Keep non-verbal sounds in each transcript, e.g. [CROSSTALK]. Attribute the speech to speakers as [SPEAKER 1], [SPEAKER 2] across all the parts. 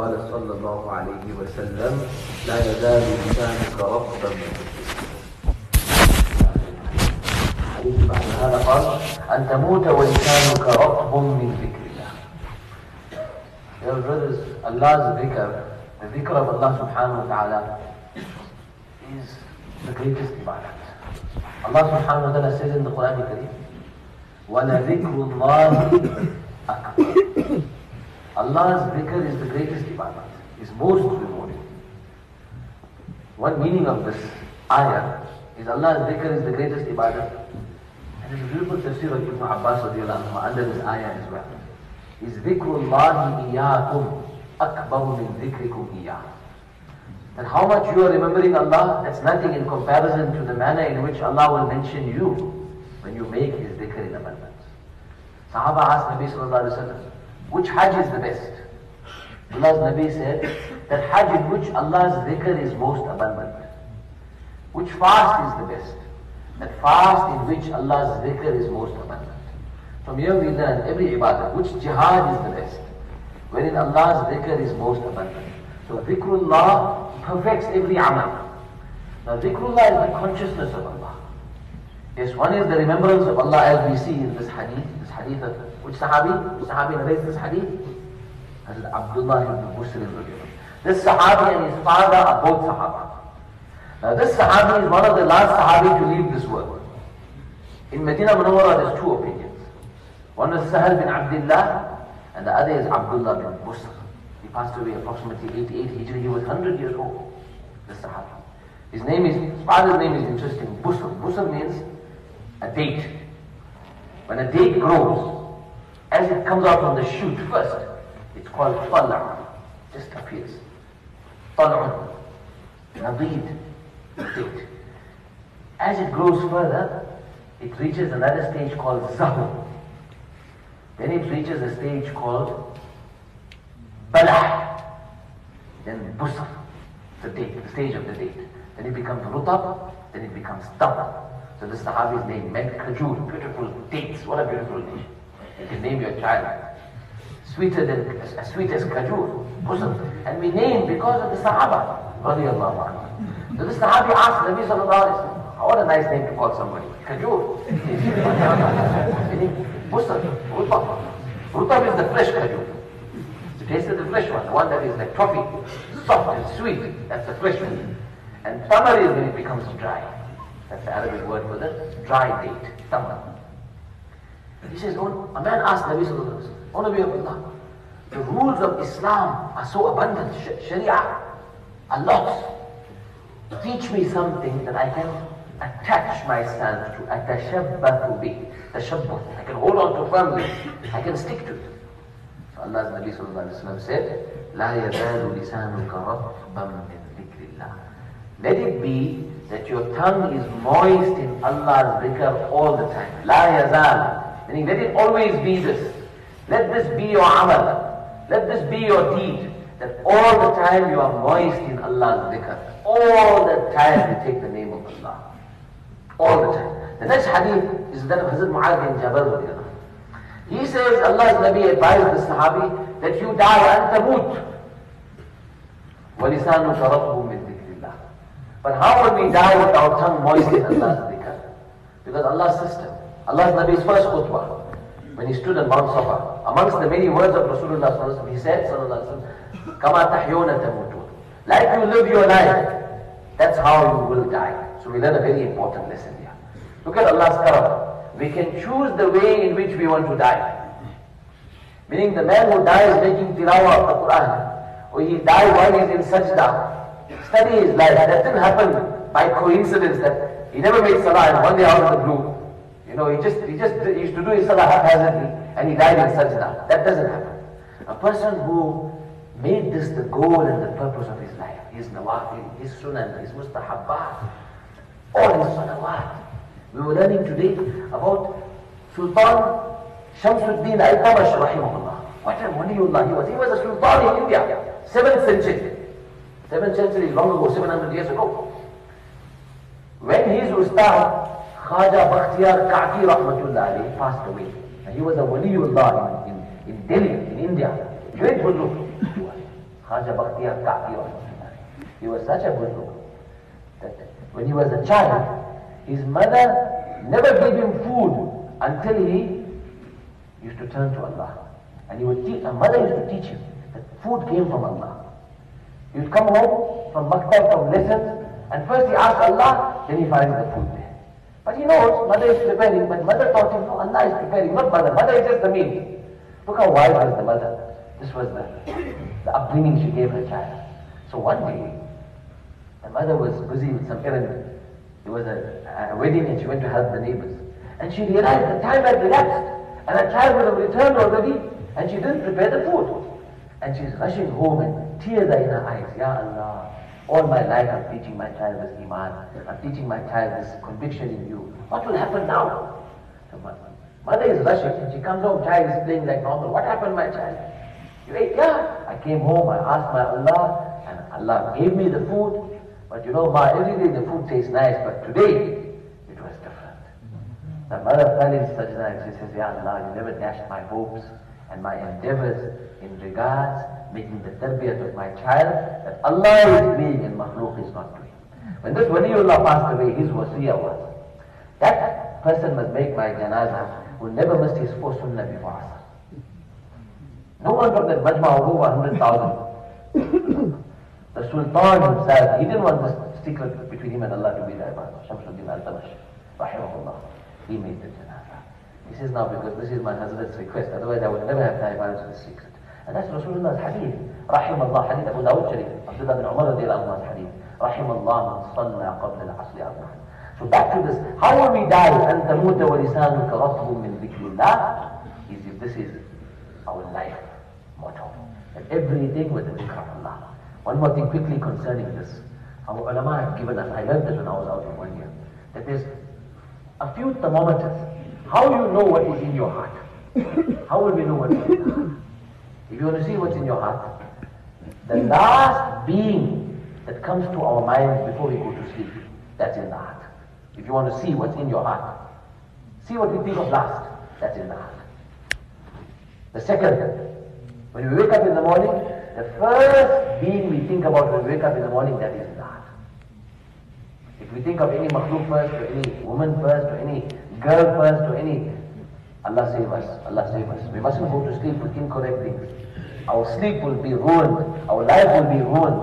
[SPEAKER 1] قال صلى الله عليه وسلم لا يزال لسانك رطبا من أن تموت ولسانك رطب من ذكر الله There is Allah's ذكر The ذكر of Allah سبحانه وتعالى is the greatest ibadat. Allah سبحانه وتعالى says in the Quran Kareem, وَلَذِكْرُ اللَّهِ أَكْبَرُ Allah's dhikr is the greatest ibadat, is most rewarding. One meaning of this ayah is Allah's dhikr is the greatest ibadat. And there's a beautiful tafsir of Ibn Abbas under this ayah as well. Is dhikrullahi iyakum akbaru min dhikrikum iyah. That how much you are remembering Allah, that's nothing in comparison to the manner in which Allah will mention you when you make His dhikr in abundance. Sahaba asked Nabi sallallahu alayhi wa sallam, which Hajj is the best? Allah's Nabi said that Hajj in which Allah's dhikr is most abundant. Which fast is the best? That fast in which Allah's dhikr is most abundant. From here we learn every ibadah, which jihad is the best, wherein Allah's dhikr is most abundant. So dhikrullah perfects every amal. Now dhikrullah is the consciousness of Allah. Yes, one is the remembrance of Allah as we see in this hadith, this hadith of which Sahabi? Which Sahabi narrates this hadith? Abdullah ibn Busr This Sahabi and his father are both Sahaba. Now this Sahabi is one of the last Sahabi to leave this world. In Medina Munawwara there's two opinions. One is Sahal bin Abdullah and the other is Abdullah bin Busr. He passed away approximately 88 Hijri. He was 100 years old, this Sahabi. His name is, his father's name is interesting, Busr. Busr means a date. When a date grows, as it comes out from the shoot first, it's called Tala. Just appears. Tal'un. Nabid. Date. As it grows further, it reaches another stage called Zahu. Then it reaches a stage called Balah. Then Busr, the date, the stage of the date. Then it becomes Rutab, then it becomes Tab. So this Sahabi's name meant Khajur, beautiful dates. What a beautiful You can name your child sweeter than, as sweet as Khajur, Busr. And we name because of the Sahaba. Radiallahu anhu. So this Sahabi asked Nabi sallallahu alayhi wa what a nice name to call somebody. Khajur. Busr, Rutab. Rutab is the fresh Khajur. The taste of the fresh one, the one that is like toffee, soft and sweet. That's the fresh one. And tamar is when it becomes dry. That's the Arabic word for the dry date, tamar. He says, oh, a man asked Nabi Sallallahu Alaihi Wasallam, Oh Nabi of Allah, the rules of Islam are so abundant, Sharia are lots. Teach me something that I can attach myself to, atashabbathu bi, tashabbuth. I can hold on to firmly, I can stick to it. So Allah's Nabi Sallallahu Alaihi Wasallam said, لا يزال لسانك رطبا من ذكر الله. Let it be that your tongue is moist in Allah's dhikr all the time. La yazal. Meaning let it always be this. Let this be your amal. Let this be your deed. That all the time you are moist in Allah's dhikr. All the time you take the name of Allah. All the time. The next hadith is that of Hazrat Mu'adh bin Jabal. He says Allah's Nabi advised the Sahabi that you die and tamut. وَلِسَانُكَ رَطْبٌ مِّن ذِكْرِ اللَّهِ But how will we die with our tongue moist in Allah's dhikr? Because Allah's system. Allah's Nabi's first khutbah, when he stood on Mount Safa, amongst the many words of Rasulullah he said, Kama tahyuna tamutun. Like you live your life, that's how you will die. So we learn a very important lesson here. Look at Allah's karam. We can choose the way in which we want to die. Meaning the man who dies making tilawah of the Quran, or he died while he's in sajda, study his life. That didn't happen by coincidence that he never made salah and one day out of the blue, you know, he just he just he used to do his salah haphazardly and he died in sajda. That doesn't happen. A person who made this the goal and the purpose of his life, his nawafil, his sunan, his mustahabbat, all his salawat. We were learning today about Sultan Shamsuddin Al-Tamash rahimahullah. What a waliullah he was. He was a sultan in India, 7th century. 7th century is long ago, 700 years ago. When his ustad, Khaja Bakhtiyar Kaki rahmatullah alayhi passed away. And he was a waliullah in, in, in Delhi, in India. Great Huzur. Khaja Bakhtiyar Kaki He was such a look that when he was a child, his mother never gave him food until he used to turn to Allah. And he would teach, a mother used to teach him that food came from Allah. He would come home from maktab, from lessons, and first he asked Allah, then he finds the food there. But he knows mother is preparing, but mother taught him, no, Allah is preparing, not mother. Mother is just the means. Look how wise was the mother. This was the, the upbringing she gave her child. So one day, the mother was busy with some errand. There was a, a wedding and she went to help the neighbors. And she realized the time had elapsed and her child would have returned already and she didn't prepare the food. And she's rushing home and tears are in her eyes. Ya Allah, all my life I'm teaching my child this iman. I'm teaching my child this conviction in you. What will happen now? So mother is rushing and she comes home, child is playing like normal. What happened my child? You ate? Yeah. I came home, I asked my Allah and Allah gave me the food. But you know, Ma, every day the food tastes nice, but today it was different. The mother fell in sajda and she says, Ya Allah, you never dashed my hopes and my endeavors in regards making the tarbiyat of my child that Allah is doing and makhluk is not doing. When this Waliullah passed away, his wasiyah was, that person must make my janazah who never missed his four sunnah before Asr. No one from that majma of over 100,000 [COUGHS] the Sultan himself, he didn't want this secret between him and Allah to be there, Shamsuddin al-Tamash, rahimahullah, he made the janazah. He says now because this is my husband's request, otherwise I would never have time to the secret. And that's Rasulullah's hadith. Rahimahullah, hadith Abu Dawud Sharif, Abdullah bin Umar radiallahu anhu's hadith. Rahimahullah man salla qabla al-asli arba'an. So back to this, how will we die? أن تموت ولسانك رطب من ذكر الله is if this is our life motto. That everything with the dhikr of Allah. One more thing quickly concerning this. Our ulama have given us, I learned this when I was out in one year, that there's a few thermometers. How you know what is in your heart? How will we know what is in your heart? If you want to see what's in your heart, the last being that comes to our minds before we go to sleep, that's in the heart. If you want to see what's in your heart, see what we think of last, that's in the heart. The second, when we wake up in the morning, the first being we think about when we wake up in the morning, that is God. If we think of any makhluk first, or any woman first, or any girl first, or any, Allah save us, Allah save us. We mustn't go to sleep with incorrect things. Our sleep will be ruined, our life will be ruined.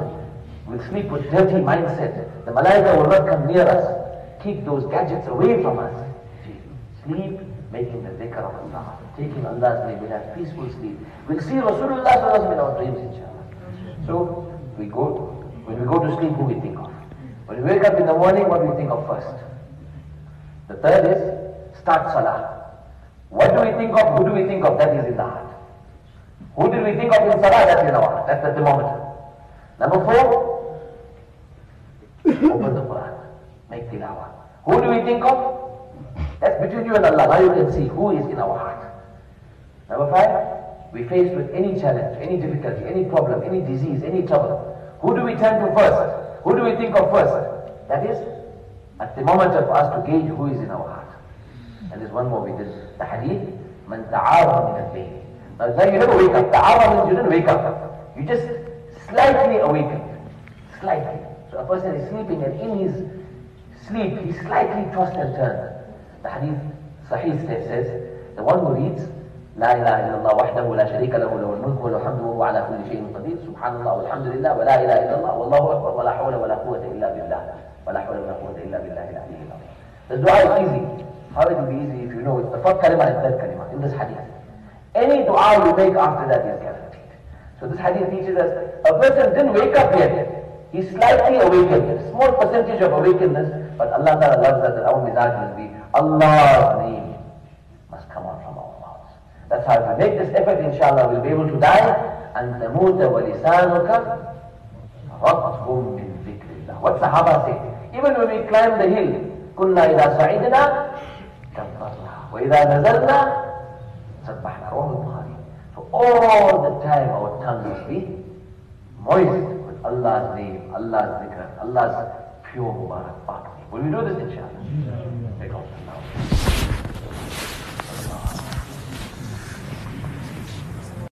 [SPEAKER 1] We'll sleep with dirty mindset. The malaika will not come near us. Keep those gadgets away from us. Sleep making the dhikr of Allah, taking Allah's name, we'll have peaceful sleep. We'll see Rasulullah in our dreams, inshallah. So, we go, when we go to sleep, who we think of? When we wake up in the morning, what do we think of first? The third is, start salah. What do we think of? Who do we think of? That is in the heart. Who did we think of in salah? That's in our heart. That's the thermometer. Number four, open the Quran. Make tilawah. Who do we think of? That's between you and Allah. Now you can see who is in our heart. Number five, we faced with any challenge, any difficulty, any problem, any disease, any trouble. Who do we turn to first? Who do we think of first? That is a thermometer for us to gauge who is in our heart. And there's one more we did. The hadith, man ta'ara min now you never wake up. The hour means you didn't wake up. You just slightly awakened. Slightly. So a person is sleeping and in his sleep he slightly tossed and turned. The hadith Sahih says, the one who reads لا إله إلا الله وحده لا شريك له له الملك وله الحمد وهو على كل شيء قدير سبحان الله والحمد لله ولا إله إلا الله والله أكبر ولا حول ولا قوة إلا بالله ولا حول ولا قوة إلا بالله العلي العظيم. The dua is easy. How it will be easy if you know it. The first kalima is third kalima in this hadith. Any dua you make after that is guaranteed. So this hadith teaches us a person didn't wake up yet. He's slightly awakened. Small percentage of awakeness, but Allah Ta'ala loves us that our mizaj must be Allah's name must come out from our mouths. That's how if we make this effort, inshallah, we'll be able to die. أن تموت ولسانك رطب من ذكر الله. What Sahaba say? Even when we climb the hill, كنا إذا صعدنا كبرنا وإذا نزلنا Subhanallah. So all the time our tongue must be moist with Allah's name, Allah's zikr, Allah's pure Mubarak But Will we do this inshallah? Take off now.